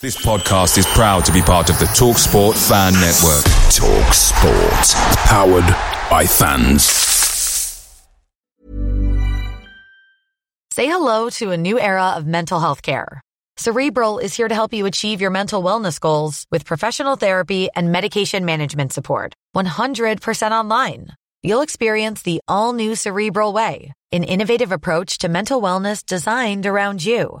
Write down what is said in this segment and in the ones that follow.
This podcast is proud to be part of the Talk Sport Fan Network. Talk Sport. Powered by fans. Say hello to a new era of mental health care. Cerebral is here to help you achieve your mental wellness goals with professional therapy and medication management support. 100% online. You'll experience the all new Cerebral Way, an innovative approach to mental wellness designed around you.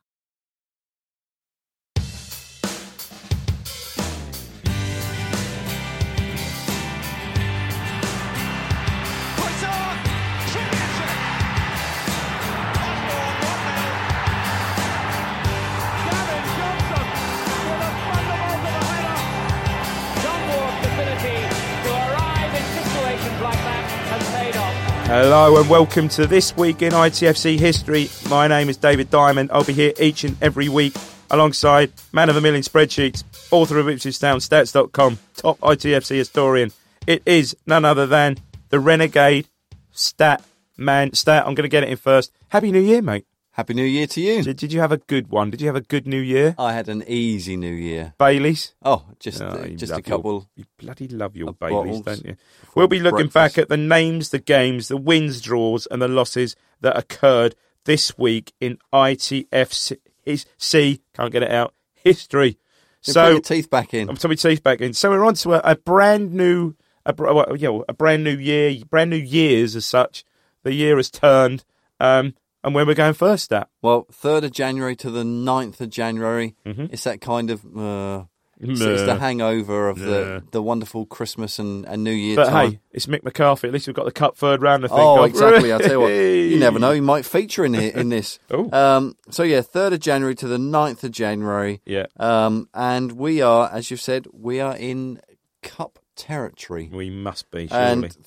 Hello and welcome to this week in ITFC history. My name is David Diamond. I'll be here each and every week alongside man of a million spreadsheets, author of IpswichTownStats.com, top ITFC historian. It is none other than the renegade stat man. Stat, I'm going to get it in first. Happy New Year, mate. Happy New Year to you. Did, did you have a good one? Did you have a good New Year? I had an easy New Year. Baileys? Oh, just Oh, uh, just a couple. Your, you bloody love your Baileys, don't you? We'll be looking breakfast. back at the names, the games, the wins, draws, and the losses that occurred this week in ITFC. his- C, can't get it out, history. So, put So, your teeth back in. I'm putting my teeth back in. So we're on to a, a brand new, a, well, you know, a brand new year, brand new years as such. The year has turned, um, and when we're going first, that Well, third of January to the 9th of January. Mm-hmm. It's that kind of. Uh, it's, it's the hangover of the the wonderful Christmas and, and New Year But time. hey, it's Mick McCarthy. At least we've got the cup third round. I think. Oh, exactly. I tell you what, you never know. He might feature in here, in this. Oh. Um, so yeah, third of January to the 9th of January. Yeah. Um, and we are, as you've said, we are in Cup territory. We must be, surely. and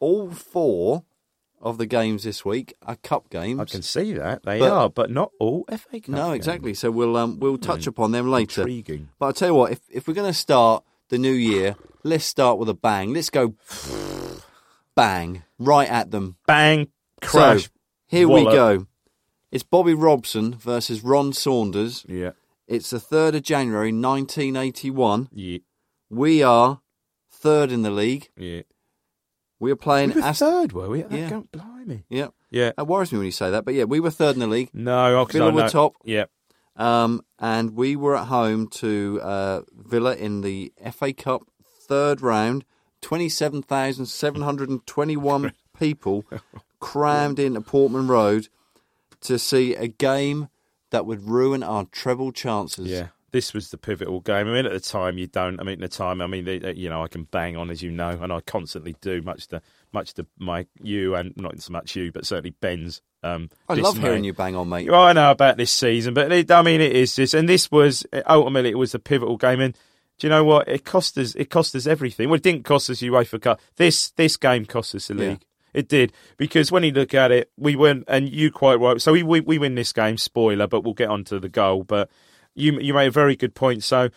all four of the games this week are cup games. I can see that they But- are, but not all FA Cup. no, games. exactly. So we'll um, we'll touch upon them later. Intriguing. But I'll tell you what, if if we're going to start the new year, let's start with a bang. Let's go bang right at them. Bang, crash. So, here we go. It's Bobby Robson versus Ron Saunders. Yeah, It's the 3rd of January 1981. yeah, We are third in the league. yeah. We were playing We were Aston. third, were we? Yeah. Go, blimey. Yeah. Yeah. That worries me when you say that, but yeah, we were third in the league. No, 'cause Villa I were know- top. Yeah. Um, and we were at home to uh, Villa in the FA Cup third round. 27,721 people crammed into Portman Road to see a game that would ruin our treble chances. Yeah, this was the pivotal game. I mean, at the time, you don't. I mean, at the time, I mean, they, they- you know, I can bang on as you know, and I constantly do, much to much to my you and not so much you, but certainly Ben's. Um, I love hearing you bang on, mate. Well, I know about this season, but it, I mean, it is this, and this was ultimately it was the pivotal game. And do you know what? It cost us. It cost us everything. Well, it didn't cost us UEFA Cup. This this game cost us the Yeah. league. It did because when you look at it, we went and you quite right. So we, we we win this game. Spoiler, but we'll get on to the goal. But you you made a very good point. So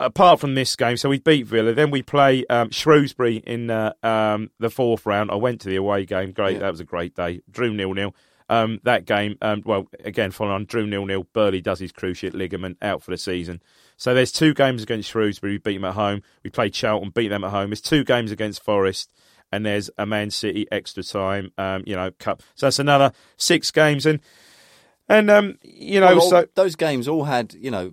apart from this game, so we beat Villa. Then we play um, Shrewsbury in uh, um, the fourth round. I went to the away game. Great, Yeah. that was a great day. Drew nil nil. Um, that game, um, well, again, following on, drew nil nil. Burley does his cruciate ligament out for the season. So there's two games against Shrewsbury. We beat them at home. We played Charlton, beat them at home. There's two games against Forest, and there's a Man City extra time. Um, you know, cup. So that's another six games, and and um, you know, Well, all- so those games all had, you know,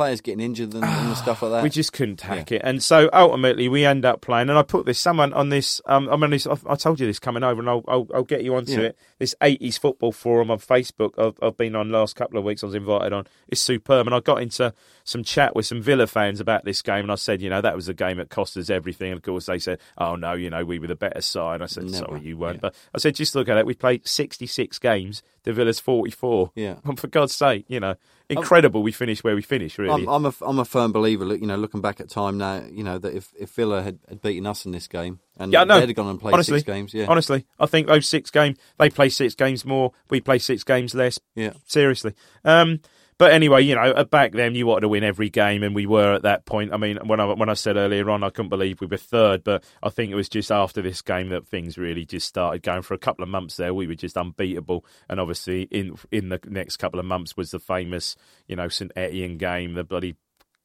players getting injured and, and stuff like that. we just couldn't hack it, and so ultimately we end up playing. And I put this someone on this. Um, I mean, this, I, I told you this coming over, and I'll I'll, I'll get you onto Yeah. it. This '80s football forum on Facebook. I've, I've been on last couple of weeks. I was invited on. It's superb, and I got into some chat with some Villa fans about this game, and I said, you know, that was a game that cost us everything. And of course, they said, oh no, you know, we were the better side. I said, Never. sorry, you weren't. Yeah. But I said, just look at it. We played 66 games. The Villa's 44. Yeah. And for God's sake, you know, incredible. we finished where we finished. Really. I'm, I'm a I'm a firm believer. Look, you know, looking back at time now, you know that if, if Villa had, had beaten us in this game and Yeah, no. they'd have gone and played honestly, six games, yeah, Honestly, I think those six games they play six games more. We play six games less. Yeah. seriously. Um, but anyway, you know, uh, back then you wanted to win every game, and we were at that point. I mean, when I when I said earlier on, I couldn't believe we were third, but I think it was just after this game that things really just started going. For a couple of months there, we were just unbeatable, and obviously in in the next couple of months was the famous, you know, St Etienne game, the bloody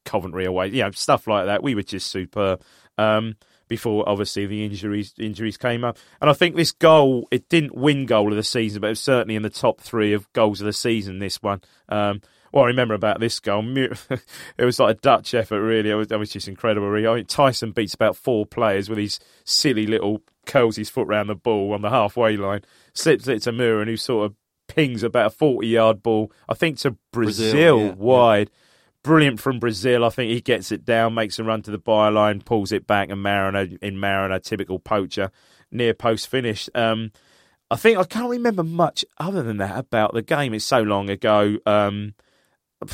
Coventry away, you know, stuff like that. We were just superb. Um, before obviously the injuries injuries came up, and I think this goal it didn't win goal of the season, but it was certainly in the top three of goals of the season. This one. Um, what I remember about this goal, it was like a Dutch effort. Really, it was, it was just incredible. Really, I mean, Thijssen beats about four players with his silly little curls his foot round the ball on the halfway line, slips it to Mühren, who sort of pings about a forty-yard ball, I think to Brazil, Brazil, yeah, yeah. wide. Brilliant from Brazil. I think he gets it down, makes a run to the byline, pulls it back, and Mariner in Mariner, typical poacher, near post finish. Um, I think I can't remember much other than that about the game. It's so long ago. Um,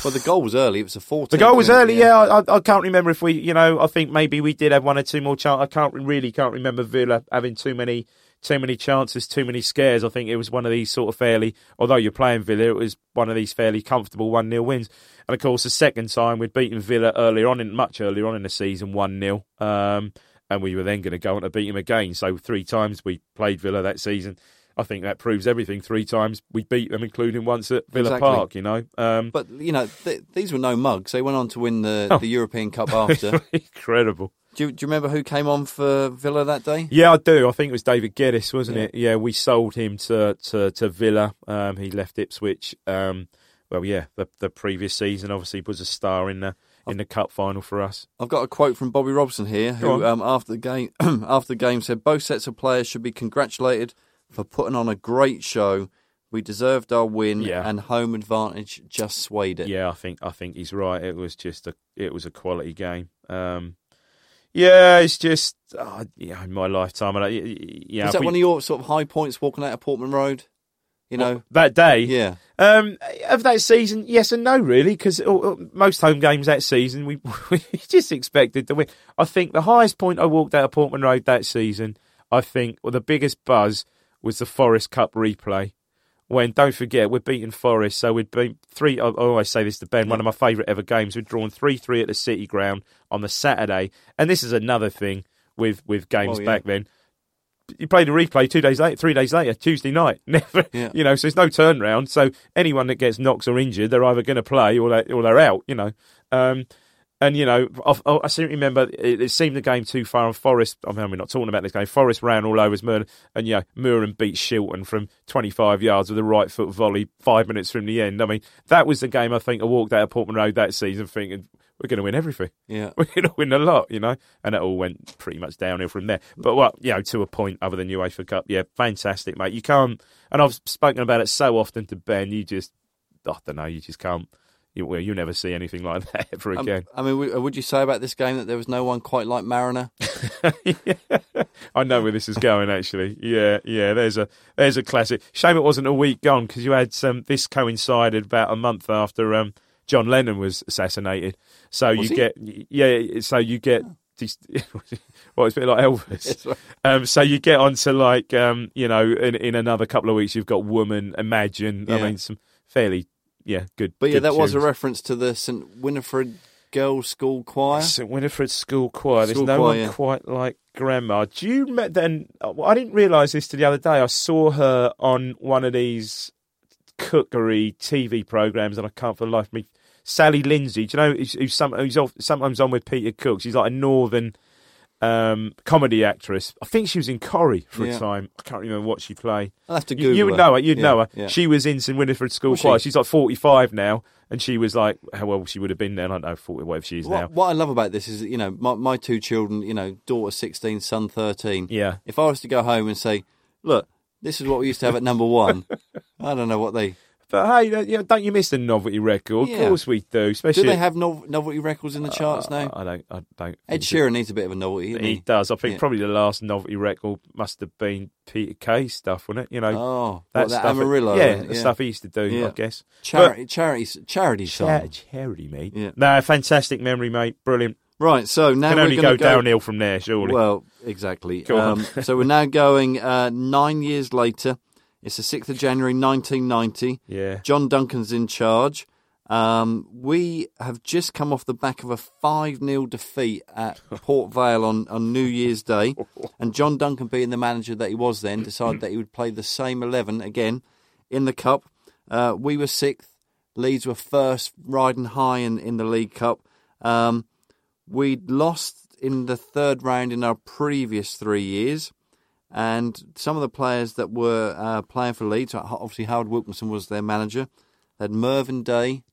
Well, the goal was early. It was a four. the goal was early, yeah. I, I can't remember if we, you know, I think maybe we did have one or two more chances. I can't really can't remember Villa having too many too many chances, too many scares. I think it was one of these sort of fairly, although you're playing Villa, it was one of these fairly comfortable one 0 wins. And of course, the second time we'd beaten Villa earlier on, in much earlier on in the season, one 0 um, and we were then going to go on to beat him again. So three times we played Villa that season. I think that proves everything. Three times we beat them, including once at Villa Exactly. Park. You know, um, But you know, th- these were no mugs. They went on to win the, Oh. the European Cup after. incredible. do, you, do you remember who came on for Villa that day? Yeah, I do. I think it was David Geddes, wasn't Yeah. it? Yeah, we sold him to to, to Villa. Um, he left Ipswich. Um, well, yeah, the the previous season obviously was a star in the in the cup final for us. I've got a quote from Bobby Robson here, who um, after the game after the game said both sets of players should be congratulated for putting on a great show. We deserved our win, Yeah. and home advantage just swayed it. Yeah, I think I think he's right. It was just a it was a quality game. Um, yeah, it's just uh, yeah, in my lifetime. And I, yeah, Was that we- one of your sort of high points walking out of Portman Road? You know, that day? yeah. Um, of that season, yes and no, really, because most home games that season we we just expected to win. I think the highest point I walked out of Portman Road that season, I think, well, the biggest buzz was the Forest Cup replay. When don't forget we're beating Forest, so we'd been three. I always say this to Ben, one of my favourite ever games. We'd drawn three three at the City Ground on the Saturday, and this is another thing with with games Oh, yeah. back then you played a replay two days later, three days later, Tuesday night. Never, Yeah. you know, so there's no turnaround. So anyone that gets knocks or injured, they're either going to play or they or they're out. You know, um, and you know, I, I, seem to remember it, it seemed the game too far on Forest. I mean, we're not talking about this game. Forest ran all over Murden, and you know, Mühren beat Shilton from 25 yards with a right foot volley five minutes from the end. I mean, that was the game I think I walked out of Portman Road that season thinking we're going to win everything Yeah. we're going to win a lot, you know, and it all went pretty much downhill from there. But well, you know, to a point, other than UEFA Cup, yeah, fantastic, mate. You can't, and I've spoken about it so often to Ben. You just, I don't know, you just can't. You, well, you never see anything like that ever Um, again. I mean, w- would you say about this game that there was no one quite like Mariner? I know where this is going. Actually, yeah, yeah. There's a there's a classic. Shame it wasn't a week gone because you had some. This coincided about a month after um, John Lennon was assassinated. So Was you he? get yeah. So you get. This, well, it's a bit like Elvis. Right. Um, so you get on to like um, you know, in, in another couple of weeks, you've got Woman, Imagine. I mean, some fairly yeah good. But yeah, good that was a reference to the St Winifred Girls' School Choir. St Winifred School Choir. There's School no choir, one yeah. quite like Grandma. Do you met then? uh, I didn't realise this till the other day. I saw her on one of these cookery TV programs, and I can't for the life of me. Sally Lindsay, do you know who's, who's, some, who's off, sometimes on with Peter Cook? She's like a northern um, comedy actress. I think she was in Corrie for Yeah. a time. I can't remember what she played. I'll have to You, Google you would know her. You'd Yeah, know her. yeah. She was in St Winifred School Was she? Choir. She's like 45 now, and she was like, how well she would have been then. I don't know, 40, whatever she is now. What, what I love about this is, you know, my, my two children, you know, daughter 16, son 13. Yeah. If I was to go home and say, look, this is what we used to have at number one, I don't know what they. But hey, don't you, don't you miss the novelty record? Yeah. Of course we do. Especially Do they have nov- novelty records in the charts now? I don't. I don't. Ed. Sheeran needs a bit of a novelty. He he? does. I think Yeah. probably the last novelty record must have been Peter Kay stuff, wasn't it? You know, Oh, that what, that stuff. Amarillo. yeah, and- the stuff he used to do. I guess. Charity, charity, charity But, song. cha- charity, mate. Yeah. No, fantastic memory, mate. Brilliant. Right, so now Can we're only go, go downhill from there, surely. Well, exactly. Go on. Um, so we're now going uh, nine years later. It's the 6th of January 1990. yeah. John Duncan's in charge. Um, we have just come off the back of a 5 0 defeat at Port Vale on, on New Year's Day. And John Duncan, being the manager that he was then, decided that he would play the same 11 again in the Cup. Uh, we were sixth. Leeds were first, riding high in, in the League Cup. Um, we'd lost in the third round in our previous three years. And some of the players that were uh, playing for Leeds, obviously Howard Wilkinson was their manager. They had Mervyn Day,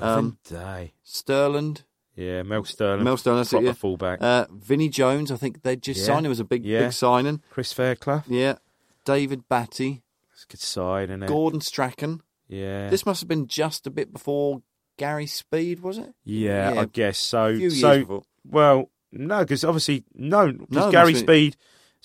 um, Day. Sterland, Yeah, Mel Sterland. Mel Sterland, that's it, yeah. fullback. uh, Vinnie Jones. I think they'd just Yeah, signed him as a big, yeah. big signing. Chris Fairclough. Yeah. David Batty, That's a good isn't it? Gordon Strachan. Yeah. This must have been just a bit before Gary Speed, was it? yeah, yeah. I guess so. A few years so, before. well, no, because obviously, no, because No, Gary Speed.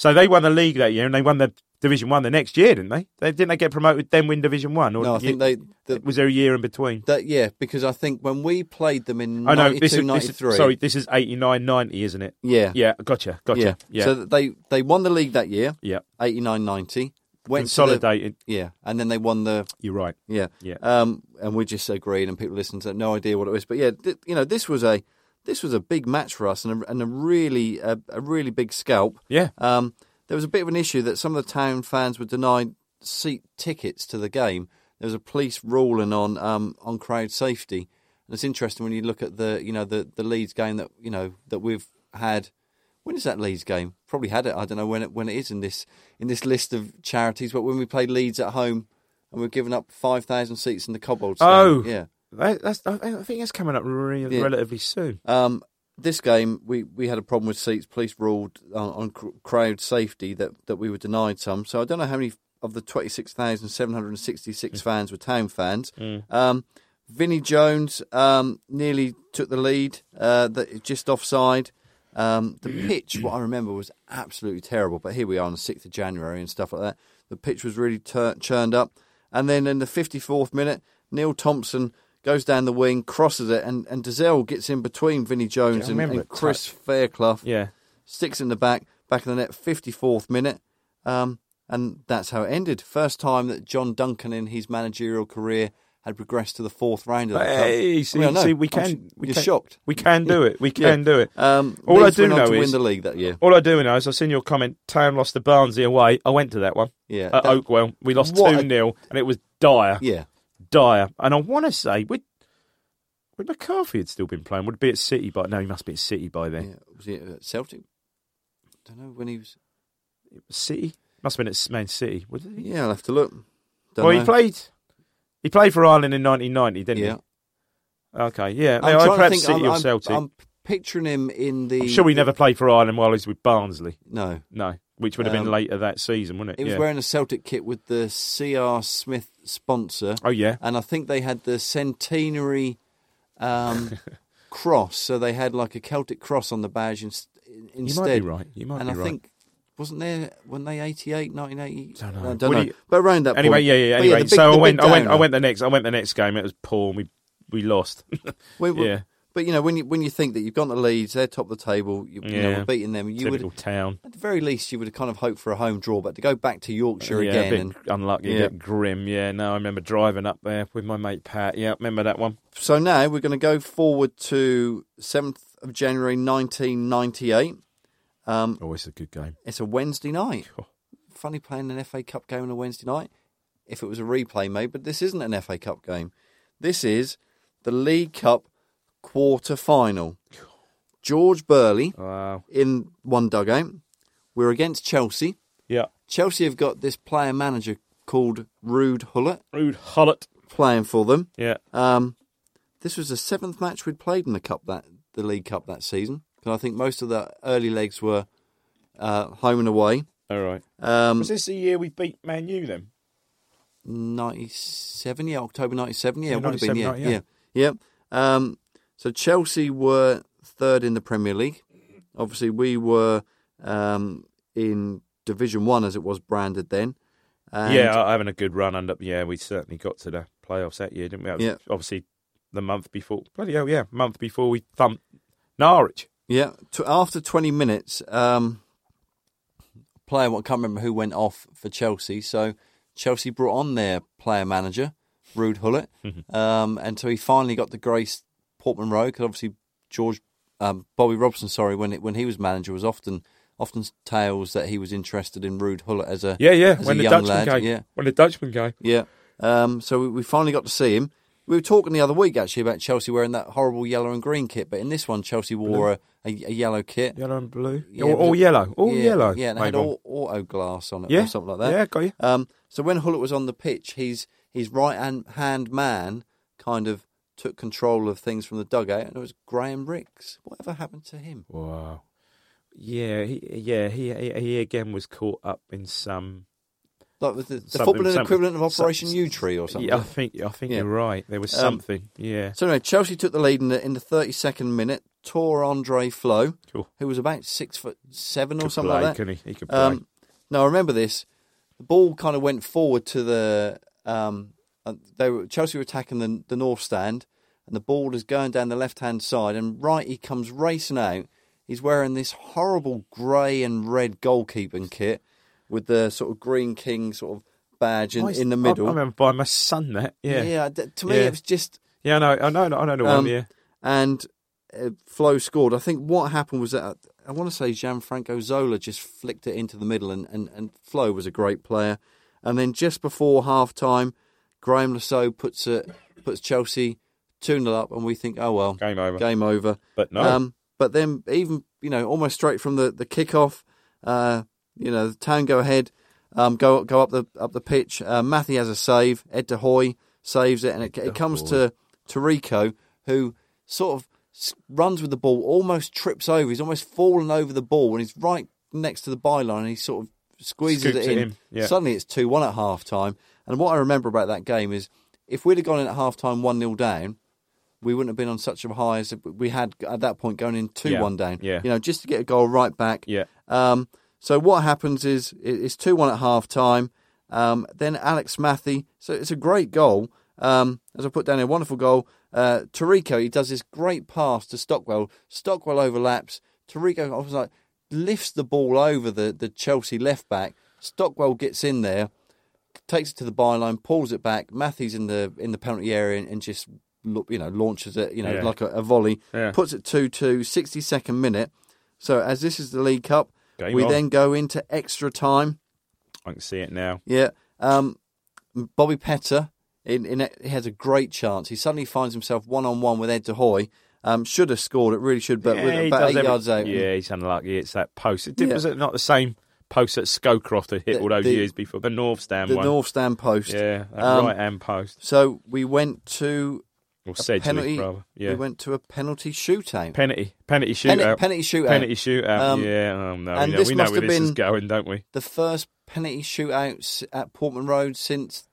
So they won the league that year, and they won the Division One the next year, didn't they? They didn't they get promoted then win Division One? Or No, I think they. The, was there a year in between? that yeah, because I think when we played them in I know 92, this is, this is sorry, this is 89, 90, isn't it? yeah, Yeah, gotcha, gotcha. yeah, Yeah, So they they won the league that year, yeah. 89, 90. Went to the- Consolidated. yeah, and then they won the You're right. Yeah, Yeah. Um, and we're just agreed, and people listened to no idea what it was. But yeah, th- you know, this was a this was a big match for us, and a, and a really a, a really big scalp. Yeah. Um, there was a bit of an issue that some of the town fans were denied seat tickets to the game. There was a police ruling on um, on crowd safety, and it's interesting when you look at the you know the the Leeds game that you know that we've had. When is that Leeds game? Probably had it. I don't know when it when it is in this in this list of charities. But when we played Leeds at home, and we're giving up five thousand seats in the Cobbold Stand. Oh. yeah. That, that's, I think that's coming up re- Yeah. relatively soon. Um, this game, we, we had a problem with seats. Police ruled on, on cr- crowd safety that, that we were denied some. So I don't know how many of the 26,766 fans were town fans. Um, Vinnie Jones um, nearly took the lead, uh, that, just offside. Um, the pitch, what I remember, was absolutely terrible. But here we are on the 6th of January and stuff like that. The pitch was really tur- churned up. And then in the 54th minute, Neil Thompson goes down the wing, crosses it, and, and Dozzell gets in between Vinnie Jones I and, and Chris. Fairclough. Yeah. Sticks in the back, back of the net, 54th minute. Um, and that's how it ended. First time that John Duncan in his managerial career had progressed to the fourth round of the Hey, cup. see, I mean, I see, we can. we you're can, shocked. We can do it. We Yeah. can do it. Um, All I do know to win is- the league that year. All I do know is I've seen your comment. Town lost to Barnsley away. I went to that one Yeah, at that- Oakwell. We lost two 0 and it was dire, Yeah, dire. And I want to say, would would McCarthy had still been playing? Would it be at City? But no, he must be at City by then. yeah. Was he at Celtic? I don't know when he was. It was City must have been at Man City. Was it? Yeah, I'll have to look. Don't well, know. he played. He played for Ireland in 1990, didn't Yeah, he? Okay, yeah. I'm No, perhaps think. City I'm, or I'm- I'm picturing him in the. I'm sure he never played for Ireland while he was with Barnsley. No, No, which would have Um, been later that season, wouldn't it? he was yeah. wearing a Celtic kit with the CR Smith sponsor. oh yeah. and I think they had the centenary um, cross. So they had like a Celtic cross on the badge in, You instead. might be right. You might and be I right. think wasn't there when they 88, 1980? Don't know. I don't know. he- but around that anyway, point. yeah, yeah. Anyway, big- so I went, I went, I went the next, I went the next game. It was poor. And we we lost. We- yeah. But you know when you when you think that you've gone to Leeds, they're top of the table. You, you Yeah. we're beating them. You would town. at the very least you would have kind of hoped for a home draw, but to go back to Yorkshire yeah, again a and unlucky, Yeah. a bit grim. Yeah, no, I remember driving up there with my mate Pat. Yeah, remember that one. So now we're going to go forward to 7th of January 1998. Um, Always a good game. it's a Wednesday night. Oh. Funny playing an FA Cup game on a Wednesday night. if it was a replay made, but this isn't an FA Cup game. This is the League Cup quarter final. George Burley Wow. in one dugout. We're against Chelsea. Yeah. Chelsea have got this player manager called Ruud Gullit Ruud Gullit. playing for them. Yeah. Um, this was the seventh match we'd played in the cup that the League Cup that season. Because I think most of the early legs were uh, home and away. All right. Um, Was this the year we beat Man U then? ninety seven, yeah, October ninety seven, yeah, Yeah, it would have been, yeah, 97, yeah, yeah. Um, so Chelsea were third in the Premier League. Obviously, we were um, in Division One as it was branded then. And yeah, having a good run under. Yeah, we certainly got to the playoffs that year, didn't we? Yeah. Obviously, the month before. Bloody hell, yeah, month before we thumped Norwich. Yeah, after 20 minutes, um, player, I can't remember who went off for Chelsea. So Chelsea brought on their player manager, Ruud Gullit, um, and so he finally got the grace Portman Road because obviously George um, Bobby Robson, sorry, when it, when he was manager, was often often tales that he was interested in Ruud Gullit as a Yeah, yeah. When the Dutchman lad. came. Yeah, When the Dutchman came. yeah. Um, so we, we finally got to see him. We were talking the other week actually about Chelsea wearing that horrible yellow and green kit, but in this one Chelsea wore a, a, a yellow kit. Yellow and blue. Yeah, all, all yellow. All yeah, yellow. Yeah, and it had all, auto glass on it yeah. or something like that. Yeah, got you. Um, so when Gullit was on the pitch, his his right hand, hand man kind of took control of things from the dugout, and it was Graham Rix. Whatever happened to him? Wow. Yeah, he, yeah, he, he he again was caught up in some. Like the, the footballing equivalent of Operation Yewtree or something. Yeah, I think I think Yeah. you're right. There was Um, something. yeah. So anyway, Chelsea took the lead in the in the thirty second minute. Tore Andre Flo, Cool. who was about six foot seven or Could something play, like that. he? He could play. Um, now I remember this. The ball kind of went forward to the. Um, uh, they were Chelsea were attacking the the north stand, and the ball is going down the left hand side, and Wright he comes racing out. He's wearing this horrible grey and red goalkeeping kit with the sort of green king sort of badge in, in the middle. I, remember buying my son that. Yeah. Yeah, to me Yeah. it was just Yeah, I know. I know. I know the Um, one. Yeah. and uh, Flo scored. I think what happened was that I want to say Gianfranco Zola just flicked it into the middle, and, and, and Flo was a great player. And then just before half time, Graeme Le Saux puts it puts Chelsea two 0 up, and we think, oh well, Game over. game over. But no. Um, but then even you know almost straight from the the kickoff, uh, you know the town go ahead, um, go go up the up the pitch. Uh, Mathie has a save. Ed De Goey saves it, and it, it comes to to Rico, who sort of runs with the ball, almost trips over. He's almost fallen over the ball, and he's right next to the byline, and he sort of squeezes Scoops it it in. in, yeah. Suddenly, it's two one at half time. And what I remember about that game is, if we'd have gone in at half time one 0 down, we wouldn't have been on such a high as we had at that point going in two one down. yeah. You know, just to get a goal right back. Yeah. Um, so what happens is it's two one at half time. Um, then Alex Mathie. So it's a great goal. Um, as I put down a wonderful goal. Uh, Taricco, he does this great pass to Stockwell. Stockwell overlaps. Taricco I was like lifts the ball over the, the Chelsea left back. Stockwell gets in there, takes it to the byline, pulls it back. Mathie's in the in the penalty area and, and just you know launches it, you know, Yeah. like a, a volley. Yeah. Puts it 2-2, 62nd minute. So as this is the League Cup, Game we on. then go into extra time. I can see it now. Yeah. Um, Bobby Petta, in, in he has a great chance. He suddenly finds himself one on one with Ed De Goey. Um, should have scored it, really should, but Yeah, about eight every- yards out. Yeah, he's unlucky. It's that post. It did, Yeah. Was it not the same post that Scowcroft had hit The- all those the- years before? The North Stand the one. North Stand post. Yeah, that Um, right hand post. So we went to Or Sedgley, penalty. rather. Yeah. We went to a penalty shootout. penalty. Penalty Penalty- shootout. penalty shootout. Penalty shootout. Um, yeah. Oh, no. and we know, this we know must where have this is been- going, don't we? the first penalty shootout at Portman Road since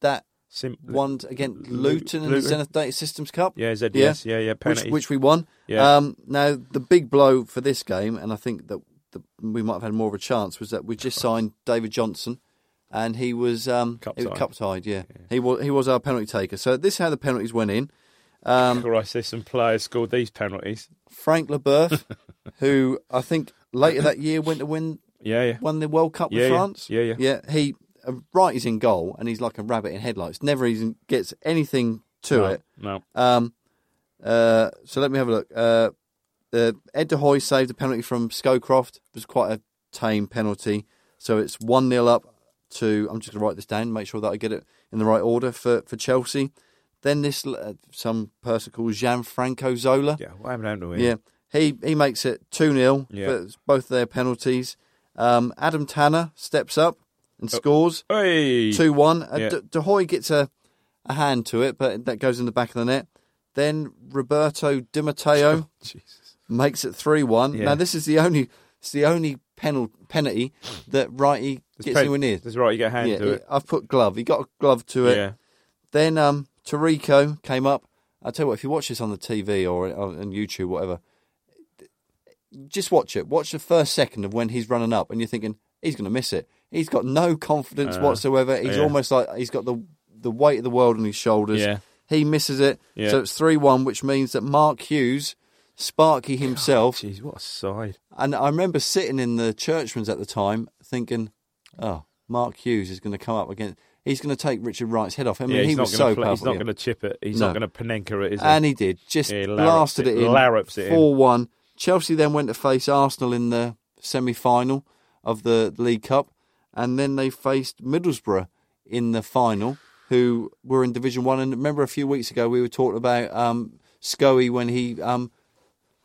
that Sim- one against Lu- Luton in the Luton. Zenith Data Systems Cup. Yeah, ZDS. Yeah, yeah. which, Penalty. which we won. Yeah. Um, now the big blow for this game, and I think that the, we might have had more of a chance, was that we just signed David Johnson, and he was um, Cup tied. cup tied. Yeah. he was he was our penalty taker. So this is how the penalties went in. Um, Christ, there's some players scored these penalties. Frank Leboeuf, who I think later that year went to win Yeah, yeah. won the World Cup Yeah, with yeah. France. Yeah, yeah. Yeah, he uh, Wright he's in goal, and he's like a rabbit in headlights. Never even gets anything to no, it. No. Um, uh, so let me have a look. Uh, uh, Ed De Goey saved a penalty from Scowcroft. It was quite a tame penalty. So it's 1 0 up to. I'm just going to write this down, make sure that I get it in the right order for for Chelsea. Then this uh, some person called Gianfranco Zola. Yeah, what happened to him? Yeah, he he makes it two 0 Yeah. for both their penalties. Um, Adam Tanner steps up and scores Hey. two one. Uh, Yeah. De, De Goey gets a a hand to it, but that goes in the back of the net. Then Roberto Di Matteo Jesus. makes it three one. Yeah. Now this is the only it's the only penal, penalty that Wrighty gets Pen- anywhere near. That's right. You get a hand Yeah, to it. I've put glove. He got a glove to it. Yeah. Then um, Taricco came up. I tell you what, if you watch this on the TV or on YouTube, whatever, just watch it. Watch the first second of when he's running up, and you're thinking he's going to miss it. He's got no confidence Uh, whatsoever. He's yeah. almost like he's got the the weight of the world on his shoulders. Yeah. He misses it, Yeah. so it's three one, which means that Mark Hughes, Sparky himself, Jeez, what a side. and I remember sitting in the churchman's at the time thinking, oh, Mark Hughes is going to come up against. He's going to take Richard Wright's head off. I mean, yeah, he's he not was so play, He's not going to chip it. He's No. not going to Panenka it, is he? And he did. Just Yeah, he blasted it- it, in. larrups it 4 1. Chelsea then went to face Arsenal in the semi final of the League Cup. And then they faced Middlesbrough in the final, who were in Division 1. And remember a few weeks ago we were talking about um, Scoey when he um,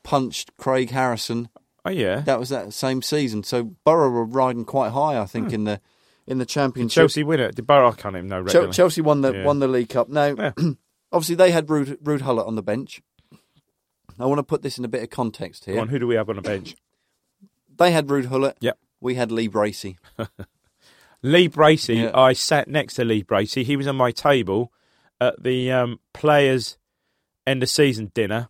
punched Craig Harrison. oh, yeah. That was that same season. So Borough were riding quite high, I think, in the in the Did championship. Chelsea win it? Did Borough? I can't even know. Regularly. Chelsea won the Yeah. won the League Cup. Now, Yeah. obviously, they had Ruud, Ruud Gullit on the bench. I want to put this in a bit of context Go here. on, who do we have on the bench? They had Ruud Gullit. Yep. We had Lee Bracey. Lee Bracey. Yeah. I sat next to Lee Bracey. He was on my table at the um, players' end of season dinner.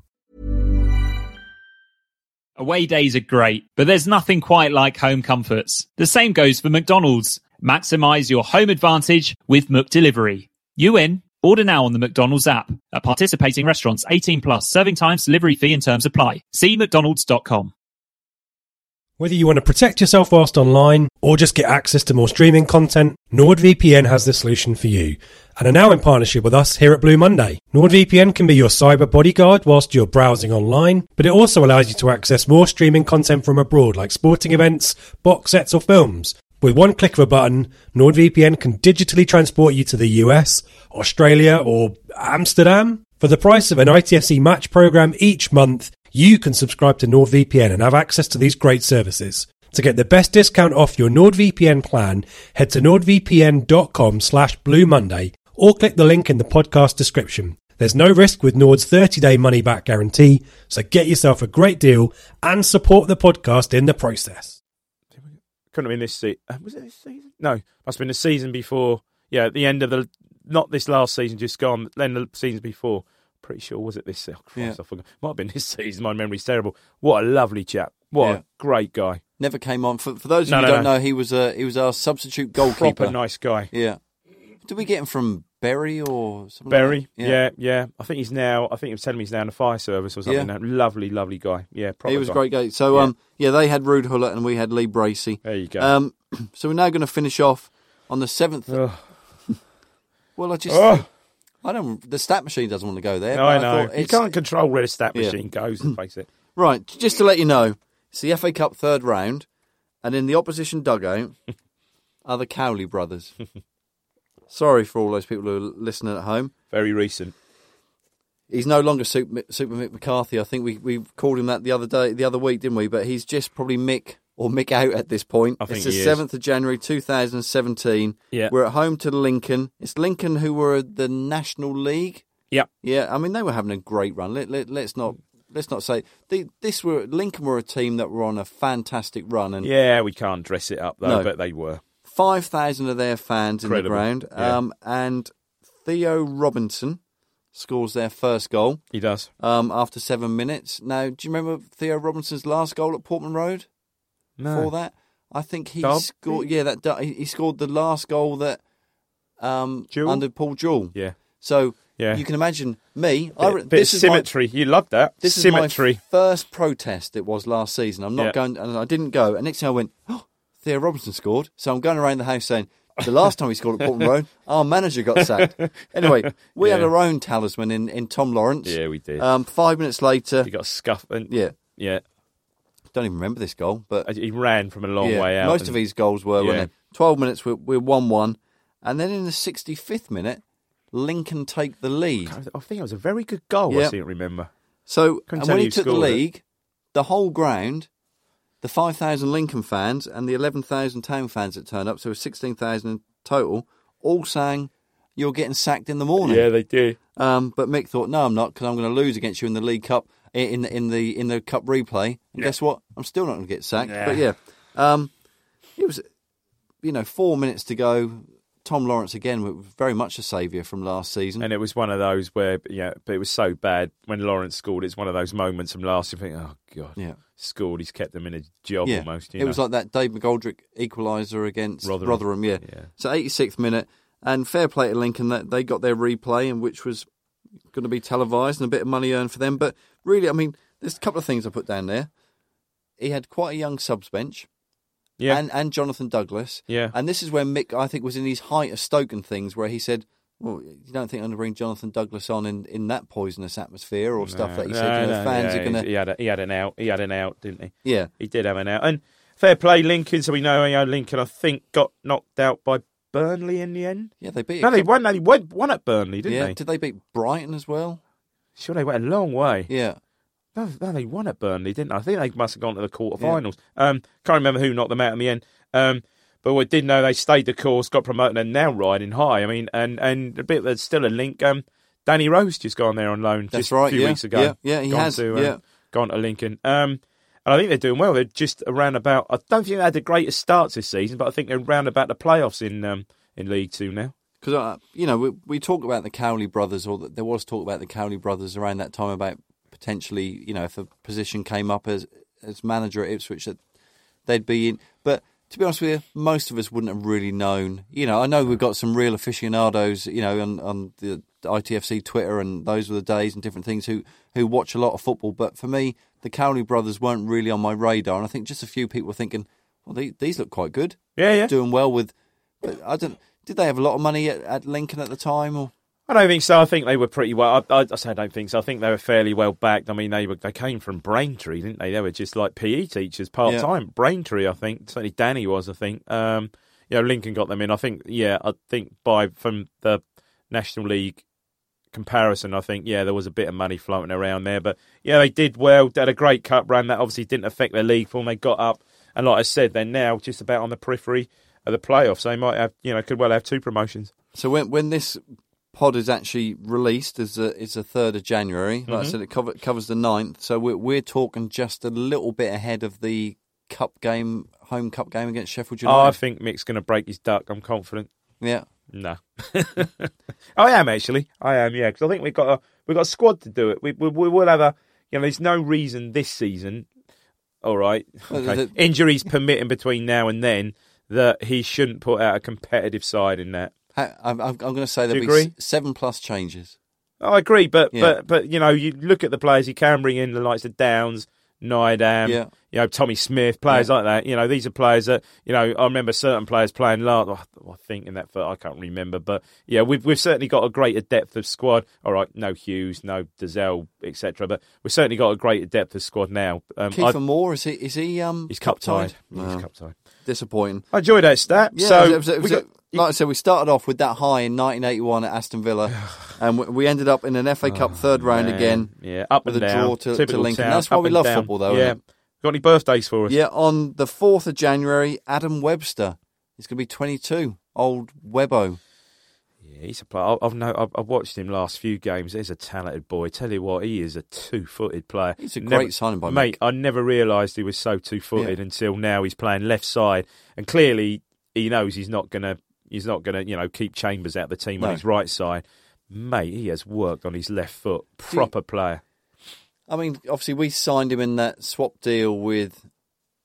Away days are great, but there's nothing quite like home comforts. The same goes for McDonald's. Maximize your home advantage with McDelivery. You in? Order now on the McDonald's app. At participating restaurants, 18 plus, serving times, delivery fee and terms apply. See mcdonalds.com. Whether you want to protect yourself whilst online or just get access to more streaming content, NordVPN has the solution for you and are now in partnership with us here at Blue Monday. NordVPN can be your cyber bodyguard whilst you're browsing online, but it also allows you to access more streaming content from abroad like sporting events, box sets or films. With one click of a button, NordVPN can digitally transport you to the US, Australia or Amsterdam. For the price of an ITFC match program each month, you can subscribe to NordVPN and have access to these great services. To get the best discount off your NordVPN plan, head to nordvpn.com slash Blue Monday or click the link in the podcast description. There's no risk with Nord's 30-day money-back guarantee, so get yourself a great deal and support the podcast in the process. Couldn't have been this season. Uh, was it this season? No, must have been the season before. Yeah, at the end of the not this last season, just gone. Then the seasons before. Pretty sure was it this? Oh, Christ, Yeah. I forgot. Might have been this season. My memory's terrible. What a lovely chap. What Yeah. a great guy. Never came on. For, for those of No, you no, who don't no. know, he was a he was our substitute goalkeeper. Proper nice guy. Yeah. Did we get him from Bury or something? Bury, Like that? yeah. yeah, I think he's now. I think he was telling me he's now in the fire service or something. Yeah. Lovely, lovely guy. Yeah, He was guy. a great guy. So Yeah. um, yeah, they had Ruud Gullit and we had Lee Bracey. There you go. Um, so we're now going to finish off on the seventh. Well, I just Ugh. I don't. The stat machine doesn't want to go there. No, I I know. thought You can't control where the stat Yeah. machine goes. Face it. Right, just to let you know, it's the FA Cup third round, and in the opposition dugout are the Cowley brothers. Sorry for all those people who are listening at home. Very recent. He's no longer Super, Super Mick McCarthy. I think we we called him that the other day, the other week, didn't we? But he's just probably Mick or Mick out at this point. I think it's the seventh of January, two thousand seventeen. Yeah. we're at home to Lincoln. It's Lincoln who were the National League. Yep. Yeah, I mean they were having a great run. Let, let, let's not let's not say they, this were Lincoln were a team that were on a fantastic run, and Yeah, we can't dress it up though, No. but they were. Five thousand of their fans in the ground. Yeah. Um, and Theo Robinson scores their first goal He does. um, after seven minutes. Now, do you remember Theo Robinson's last goal at Portman Road? No. before that. I think he Derby? scored. Yeah, that he scored the last goal that um, Jewell? under Paul Jewell. Yeah. So Yeah. you can imagine me. I, Bit, re- bit this of is my- symmetry. you love that. this is symmetry. my first protest. It was last season. I'm not Yeah. going, and I didn't go. And next thing I went, oh, Theo Robinson scored. So I'm going around the house saying, the last time he scored at Portman Road, our manager got sacked. Anyway, we had our own talisman in, in Tom Lawrence. Yeah, we did. Um, five minutes later, he got scuffed. And, yeah, yeah. don't even remember this goal, but He ran from a long yeah, way out. most and- of his goals were, Yeah. weren't they? 12 minutes, we're, we're 1 1. And then in the 65th minute, Lincoln take the lead. I think it was a very good goal. I Yeah. seem to remember. So, and when he took the scored it. the whole ground, the 5,000 Lincoln fans and the 11,000 Town fans that turned up, so it was 16,000 in total, all sang, You're getting sacked in the morning. Yeah, they do. Um, but Mick thought, No, I'm not, because I'm going to lose against you in the League Cup, in the, in the, in the Cup replay. And guess what? I'm still not going to get sacked. Yeah. But yeah, um, it was, you know, four minutes to go. Tom Lawrence again was very much a saviour from last season. And it was one of those where, yeah, but it was so bad when Lawrence scored. It's one of those moments from last. You think, oh god, Yeah. Scored. He's kept them in a job yeah. almost. You it know? was like that Dave McGoldrick equaliser against Rotherham. Rotherham. yeah. Yeah. So 86th minute, and fair play to Lincoln that they got their replay, and which was going to be televised and a bit of money earned for them. But really, I mean, there's a couple of things I put down there. He had quite a young subs bench, yeah, and and Jonathan Douglas, yeah. and this is where Mick, I think, was in his height of Stoke and things, where he said. Well, you don't think I'm going to bring Jonathan Douglas on in, in that poisonous atmosphere or stuff that he said? You know, no, fans yeah, are going He to, had, a, he had an out. He had an out, didn't he? yeah, He did have an out. And fair play, Lincoln. So we know, you know Lincoln. I think got knocked out by Burnley in the end. yeah. They beat. No, they won. They won, won at Burnley, didn't yeah, they? did they beat Brighton as well? Sure, they went a long way. Yeah, No, no, they won at Burnley, didn't they? I think they must have gone to the quarterfinals. Um, can't remember who knocked them out in the end. Um, but we did know they stayed the course, got promoted, and now riding high. I mean, and and a bit there's still a link. Um, Danny Rose just gone there on loan That's just right, a few yeah, weeks ago. yeah, yeah, he gone has, To, um, yeah. gone to Lincoln. Um, and I think they're doing well. They're just around about. I don't think they had the greatest starts this season, but I think they're around about the playoffs in um, in League Two now. Because uh, you know we, we talk about the Cowley brothers, or that there was talk about the Cowley brothers around that time about potentially, you know, if a position came up as as manager at Ipswich, that they'd be in. But to be honest with you, most of us wouldn't have really known. You know, I know we've got some real aficionados, you know, on, on the ITFC Twitter and those were the days and different things who who watch a lot of football. But for me, the Cowley brothers weren't really on my radar, and I think just a few people were thinking, well, they, these look quite good, Yeah, yeah. doing well with. But I don't. Did they have a lot of money at, at Lincoln at the time, or? I don't think so. I think they were pretty well. I, I, I say I don't think so. I think they were fairly well backed. I mean, they were they came from Braintree, didn't they? They were just like PE teachers part time. Braintree, I think. Certainly, Danny was. I think. Um, you know, Lincoln got them in. I think. Yeah, I think by from the National League comparison, I think yeah, there was a bit of money floating around there. But yeah, they did well. They had a great cup run. That obviously didn't affect their league form. They got up, and like I said, they're now just about on the periphery of the playoffs. They might have, you know, could well have two promotions. So when when this pod is actually released is the is the third of January. Like I mm-hmm. said, it cover, covers the 9th. So we're we're talking just a little bit ahead of the cup game, home cup game against Sheffield United. Oh, I think Mick's going to break his duck. I'm confident. yeah, No, I am actually. I am. Yeah, because I think we've got a we've got a squad to do it. We we, we will have a. You know, there's no reason this season. All right, okay. injuries permitting between now and then that he shouldn't put out a competitive side in that. I'm, I'm, going to say there'll be seven plus changes. I agree, but Yeah. but but you know, you look at the players he can bring in, the likes of Downes, Nydam, Yeah. you know, Tommy Smith, players Yeah. like that. You know, these are players that you know. I remember certain players playing last. I think in that, I can't remember, but yeah, we've we've certainly got a greater depth of squad. All right, no Hughes, no Dozzell, etc. But we've certainly got a greater depth of squad now. Um, Kieffer I- Moore is he is he um he's cup tied. No. He's cup tied. Disappointing. I enjoyed that stat. Yeah, so it was- it was- we got- like I said, we started off with that high in 1981 at Aston Villa, and we- ended up in an FA Cup oh, third round Oh, Man, again. yeah, up with and a down. draw to- to Lincoln. town, That's why we love down. football, though, Yeah. Got any birthdays for us? Yeah, on the 4th of January, Adam Webster. He's going to be 22. Old Webbo. Yeah, he's a player. I've, no, I've, I've watched him last few games. He's a talented boy. Tell you what, he is a two-footed player. He's a Never- great signing by mate. Mick. I never realised he was so two-footed Yeah. until now. He's playing left side, and clearly he knows he's not gonna. He's not gonna, you know, keep Chambers out of the team on his right side. Mate, he has worked on his left foot. Proper player. I mean, obviously, we signed him in that swap deal with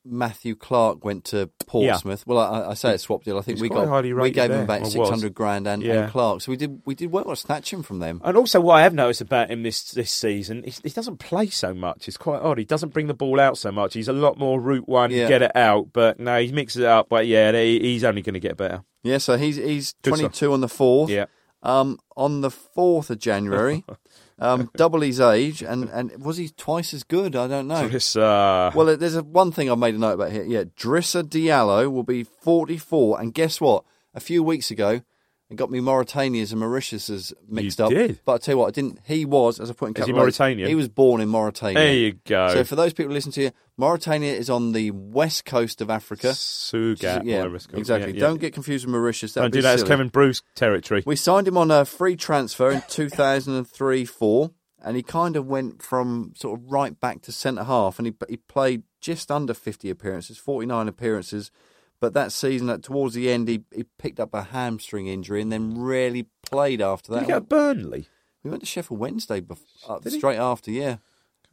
Matthew Clarke went to Portsmouth. Well, I, I say it's swap deal. I think He's we got we gave there, him was. six hundred grand and, Yeah. and Clarke. So we did we did well to snatch him from them. And also, what I have noticed about him this this season, he, he doesn't play so much. It's quite odd. He doesn't bring the ball out so much. He's a lot more route one, Yeah. get it out. But no, he mixes it up. But yeah, he, he's only going to get better. Yeah, so he's he's Good twenty two on the fourth. Yeah. Um, on the fourth of January, um, double his age, and, and was he twice as good? I don't know. It's, uh, Well, there's a, one thing I've made a note about here. Yeah, Drissa Diallo will be 44, and guess what? A few weeks ago, it got me Mauritania's and Mauritius's mixed up. did? But I tell you what, I didn't. He was, as I put in Is he Mauritanian? He was born in Mauritania. there you go. So for those people listening to you, Mauritania is on the west coast of Africa. Sugat, yeah, whatever it's called. exactly. Yeah, yeah. Don't get confused with Mauritius. That'd Don't do that. It's. Kevin Bruce territory. We signed him on a free transfer in 2003 4, and he kind of went from sort of right back to centre half, and he, he played just under 50 appearances, 49 appearances. But that season, at, towards the end, he, he picked up a hamstring injury and then rarely played after Did that. he go to Burnley? we went to Sheffield Wednesday bef- uh, Did he? straight after, yeah.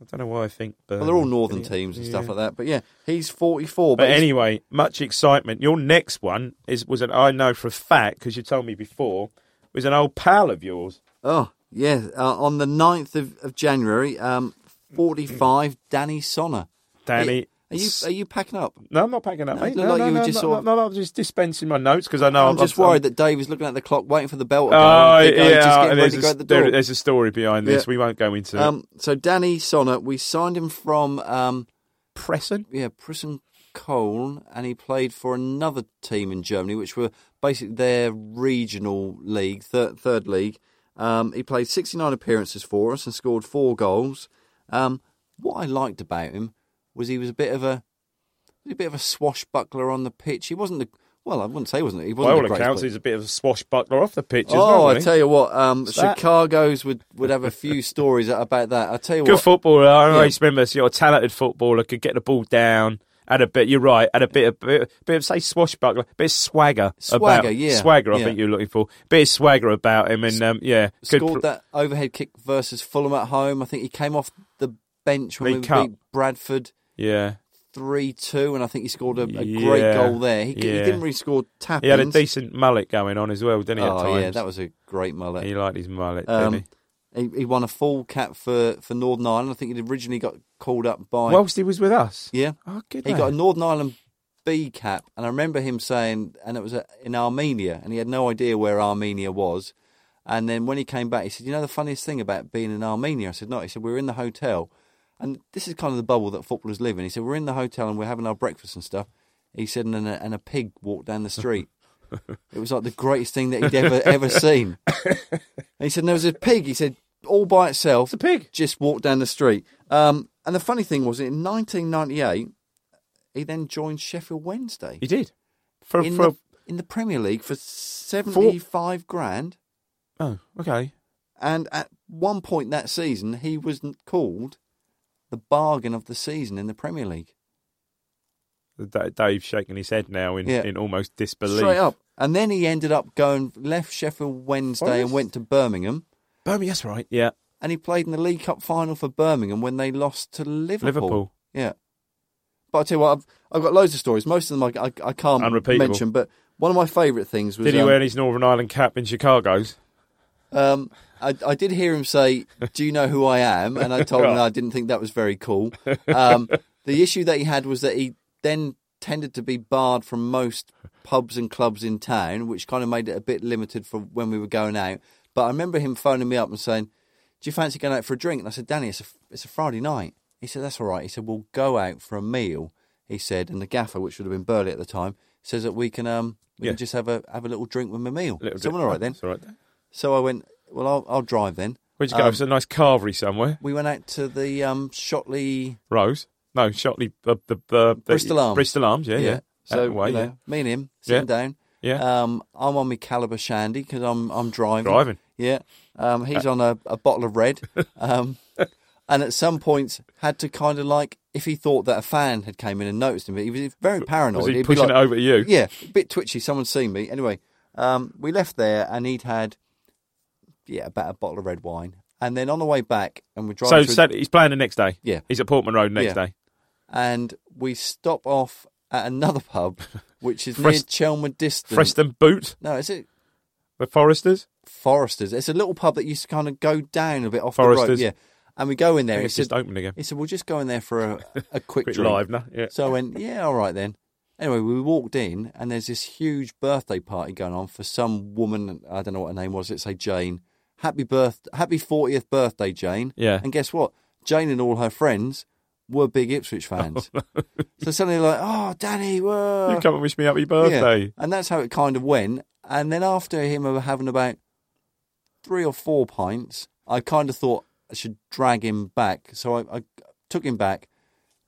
I don't know why I think Burnley. Well, they're all northern Did teams and Yeah. stuff like that. But yeah, he's 44. But he's- anyway, much excitement. Your next one is was an I know for a fact because you told me before was an old pal of yours. Oh, yeah. Uh, on the 9th of, of January, um, 45, Danny Sonner. Danny. Are you, are you packing up? No, I'm not packing up, No, mate. No, like no, you were no, just no, sort of- no, no, I'm just dispensing my notes because I know I'm just worried that Dave is looking at the clock, waiting for the bell to. Oh, and think, oh, just yeah, there's a, the there- there's a story behind this. Yeah. We won't go into it. Um, so Danny Sonner, we signed him from um, Preussen. yeah Preussen Köln, and he played for another team in Germany, which were basically their regional league, third, third league. Um, he played 69 appearances for us and scored four goals. Um, what I liked about him was he was a bit of a, a bit of a swashbuckler on the pitch. He wasn't the well, I wouldn't say he wasn't. He By wasn't all the accounts, player. he's a bit of a swashbuckler off the pitch Oh, well. I tell you what, um, Chicago's would, would have a few stories about that. I tell you Good what, footballer. I Yeah. always remember you're a talented footballer, could get the ball down. Had a bit, you're right. Had a bit of, bit, bit of say swashbuckler, bit of swagger. Swagger, about, yeah. Swagger, I Yeah. think you're looking for. Bit of swagger about him, and um, yeah, scored that overhead kick versus Fulham at home. I think he came off the bench when League we Cup. beat Bradford Yeah, three two, and I think he scored a, a great goal there. He, he didn't really score tap he had a decent mullet going on as well, didn't he? Oh yeah, that was a great mullet. He liked his mullet, Um, didn't he, he He won a full cap for, for Northern Ireland. I think he'd originally got called up by? Whilst he was with us. yeah. Oh, good. He got a Northern Ireland B cap, and I remember him saying, and it was uh, in Armenia, and he had no idea where Armenia was. And then when he came back, he said, "You know the funniest thing about being in Armenia?" I said, "No." He said, "We were in the hotel, and this is kind of the bubble that footballers live in." He said, "We're in the hotel and we're having our breakfast and stuff." He said, and a, and a pig walked down the street. it was like the greatest thing that he'd ever ever seen. And he said, and "There was a pig." He said, all by itself, It's a pig. just walked down the street. Um, and the funny thing was, in 1998, he then joined Sheffield Wednesday He did. For, in, for the, in the Premier League for 75 grand. oh, okay. And at one point that season, he was called the bargain of the season in the Premier League. Da- Dave's shaking his head now in, Yeah. in almost disbelief. Straight up. And then he ended up going, left Sheffield Wednesday and went to Birmingham. Birmingham, that's right. Yeah. And he played in the League Cup final for Birmingham when they lost to Liverpool. Liverpool. Yeah. But I tell you what, I've, I've got loads of stories. Most of them I, I, I can't mention, but one of my favourite things was Did he um, wear his Northern Ireland cap in Chicago's? Um, I, I did hear him say, "Do you know who I am?" And I told him I didn't think that was very cool. Um, the issue that he had was that he then tended to be barred from most pubs and clubs in town, which kind of made it a bit limited for when we were going out. But I remember him phoning me up and saying, "Do you fancy going out for a drink?" And I said, "Danny, it's a it's a Friday night." He said, "That's all right." He said, "We'll go out for a meal." He said, and the gaffer, which would have been Burley at the time, says that we can um we Yeah. can just have a have a little drink with my meal. Little so all right then. All right then. So I went, well, I'll, I'll drive then. Where'd you go? Um, it's a nice carvery somewhere. We went out to the um, Shotley, Rose? No, Shotley. Uh, the, the, the Bristol Arms. Bristol Arms, yeah, yeah. So, Out way, you know, yeah. me and him sitting down. Yeah. Um, I'm on my Kaliber Shandy because I'm I'm driving. Driving. Yeah. Um, he's on a, a bottle of red. Um, and at some points had to kind of like if he thought that a fan had came in and noticed him, he was very paranoid. Was he He'd pushing like- it over to you? Yeah, a bit twitchy. Someone's seen me. Anyway, um, we left there and he'd had yeah about a bottle of red wine. And then on the way back, and we're So, driving. through, so he's playing the next day. Yeah. He's at Portman Road next Yeah. day. and we stop off at another pub, which is near Frest- Chelmsford Distance. Preston Boot, No, is it the Foresters. Foresters? It's a little pub that used to kind of go down a bit off the road. Yeah, and we go in there. He it's said, just open again. he said, "We'll just go in there for a, a quick Quick drink." live now. Yeah. So I went, yeah, all right then. Anyway, we walked in, and there's this huge birthday party going on for some woman. I don't know what her name was. Let's say Jane. Happy birth, happy fortieth birthday, Jane. Yeah. And guess what? Jane and all her friends were big Ipswich fans. Oh. so suddenly, like, oh, Danny, whoa. You come and wish me happy birthday. Yeah. And that's how it kind of went. And then after him having about three or four pints, I kind of thought I should drag him back. So I, I took him back.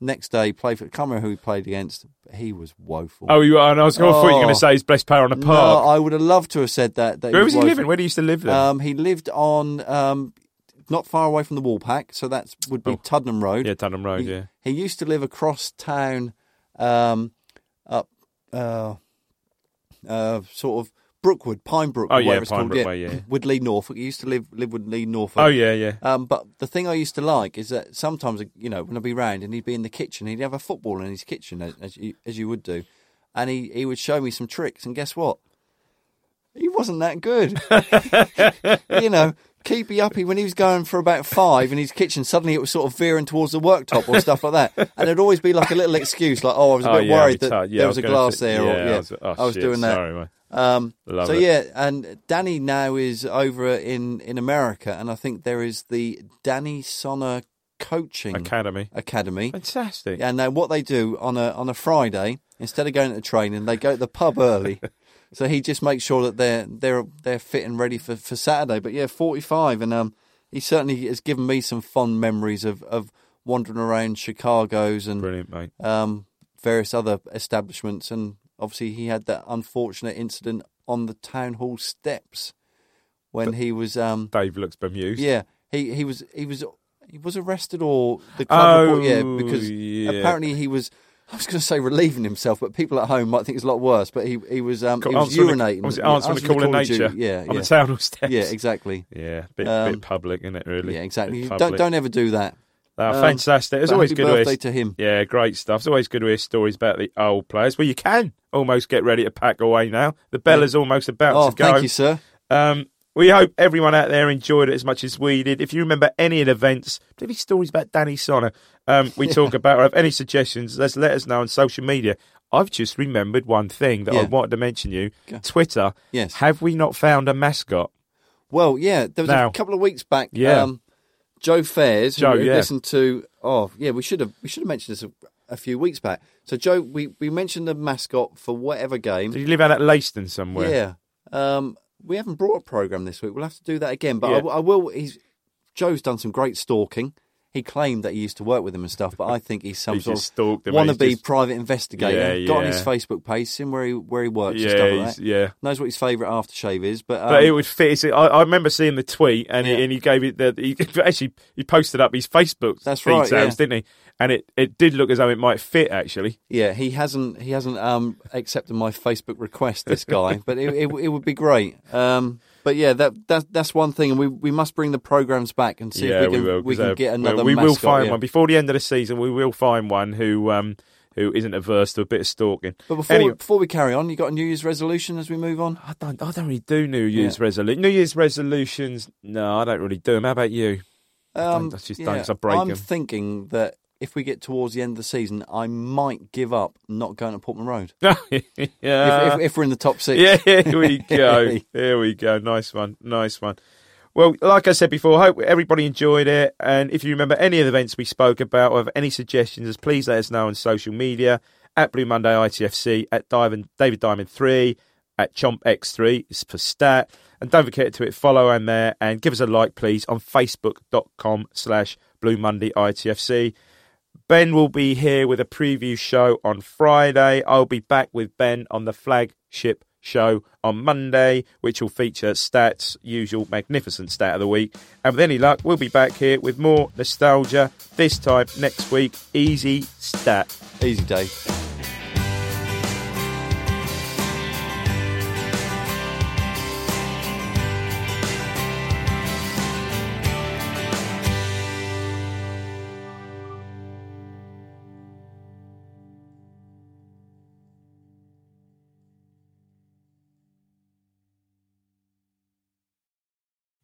Next day, play for. Can't remember who he played against. He was woeful. Oh, you are. And I was I thought you were going Oh. to say his best player on the no. I would have loved to have said that. that Where was he woeful. living? Where did he used to live then? Um, he lived on um, not far away from the Woolpack, so that would be Oh. Tuddenham Road. yeah, Tuddenham Road. he, Yeah. he used to live across town, um, up uh, uh, sort of Brookwood, Pinebrook, Oh, yeah, it's called. Pinebrook Way, yeah. with Lee Norfolk. He used to live live with Lee Norfolk. Oh yeah, yeah. Um, but the thing I used to like is that sometimes, you know, when I'd be round and he'd be in the kitchen, he'd have a football in his kitchen, as, as, you, as you would do, and he, he would show me some tricks. And guess what? He wasn't that good. you know, keepy uppy when he was going for about five in his kitchen, suddenly it was sort of veering towards the worktop or stuff like that. And it'd always be like a little excuse, like, oh, I was a Oh, bit yeah, worried that. Yeah, there was, was a glass say- there. or, yeah, yeah, I was- oh, I was shit, doing that. sorry. Um, so it. yeah, and Danny now is over in in America, and I think there is the Danny Sonner Coaching Academy. Academy. Fantastic. And now what they do on a on a Friday, instead of going to training, they go to the pub early. so he just makes sure that they're they're they're fit and ready for, for Saturday. But yeah, forty five, and um, he certainly has given me some fond memories of, of wandering around Chicago's and Brilliant, mate. um, various other establishments, and obviously he had that unfortunate incident on the town hall steps when he was um, Dave looks bemused. yeah he he was he was he was arrested or the club report, yeah Oh, because yeah. apparently he was I was going to say relieving himself, but people at home might think it's a lot worse. But he he was um, he was Answering the- urinating. Was it Yeah, answering the call of nature? Yeah, On yeah. the town hall steps. yeah, exactly. Yeah, bit, Um, bit public, isn't it? Really. Yeah, exactly. Don't don't ever do that. Oh, Um, fantastic. It's but always good to hear. birthday to him. Yeah, great stuff. It's always good to hear stories about the old players. Well, you can almost get ready to pack away now. The bell is almost about Oh, to go. thank you, sir. Um, we hope everyone out there enjoyed it as much as we did. If you remember any of the events, particularly stories about Danny Sonner, um, we talk about, or have any suggestions, let's let us know on social media. I've just remembered one thing that I Yeah. wanted to mention you. Twitter. Yes. Have we not found a mascot? Well, yeah, there was Now- a couple of weeks back. Yeah. Um, Joe Fairs, Joe, who yeah. listened to. Oh, yeah, we should have we should have mentioned this a, few weeks back. So, Joe, we, we mentioned the mascot for whatever game. Did you live out at Leiston somewhere? Yeah. Um, we haven't brought a program this week. We'll have to do that again. But I Yeah. w- I, will. He's Joe's done some great stalking. He claimed that he used to work with him and stuff, but I think he's some He sort of him and wannabe just- private investigator. Yeah, Got on his Facebook page, seen where he where he works and Yeah, stuff like that. yeah. Knows what his favourite aftershave is. But, um, But it would fit. I, I remember seeing the tweet, and Yeah. he, and he gave it the. He, actually, he posted up his Facebook That's right, details, yeah. didn't he? And it, it did look as though it might fit. Actually, Yeah, he hasn't he hasn't um, accepted my Facebook request. This guy, but it, it it would be great. Um, but yeah, that that's that's one thing, and we we must bring the programs back and see yeah, if we can will. we can uh, get another. We will mascot, find yeah. one before the end of the season. We will find one who um who isn't averse to a bit of stalking. But before Anyway- before we carry on, you got a New Year's resolution as we move on. I don't. I don't really do New Year's Yeah. resolutions. New Year's resolutions. No, I don't really do them. How about you? Um, I just don't, 'cause I break I'm 'em. thinking that if we get towards the end of the season, I might give up not going to Portman Road yeah. if, if, if we're in the top six. Yeah, here we go. Here we go. Nice one. Nice one. Well, like I said before, I hope everybody enjoyed it. And if you remember any of the events we spoke about or have any suggestions, please let us know on social media at Blue Monday ITFC, at Diamond, David Diamond 3, at Chomp X3 is for stat. And don't forget to hit follow on there and give us a like, please, on facebook.com slash Blue Monday ITFC. Ben will be here with a preview show on Friday. I'll be back with Ben on the flagship show on Monday, which will feature stats, usual magnificent stat of the week. And with any luck, we'll be back here with more nostalgia. This time next week, easy stat. Easy, Dave.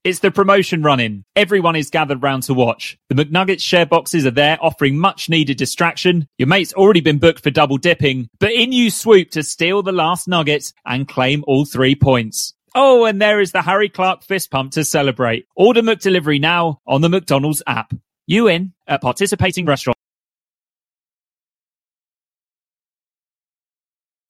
It's the promotion running. Everyone is gathered round to watch. The McNuggets share boxes are there offering much needed distraction. Your mate's already been booked for double dipping, but in you swoop to steal the last nugget and claim all three points. Oh, and there is the Harry Clarke fist pump to celebrate. Order McDelivery now on the McDonald's app. You in at participating restaurants.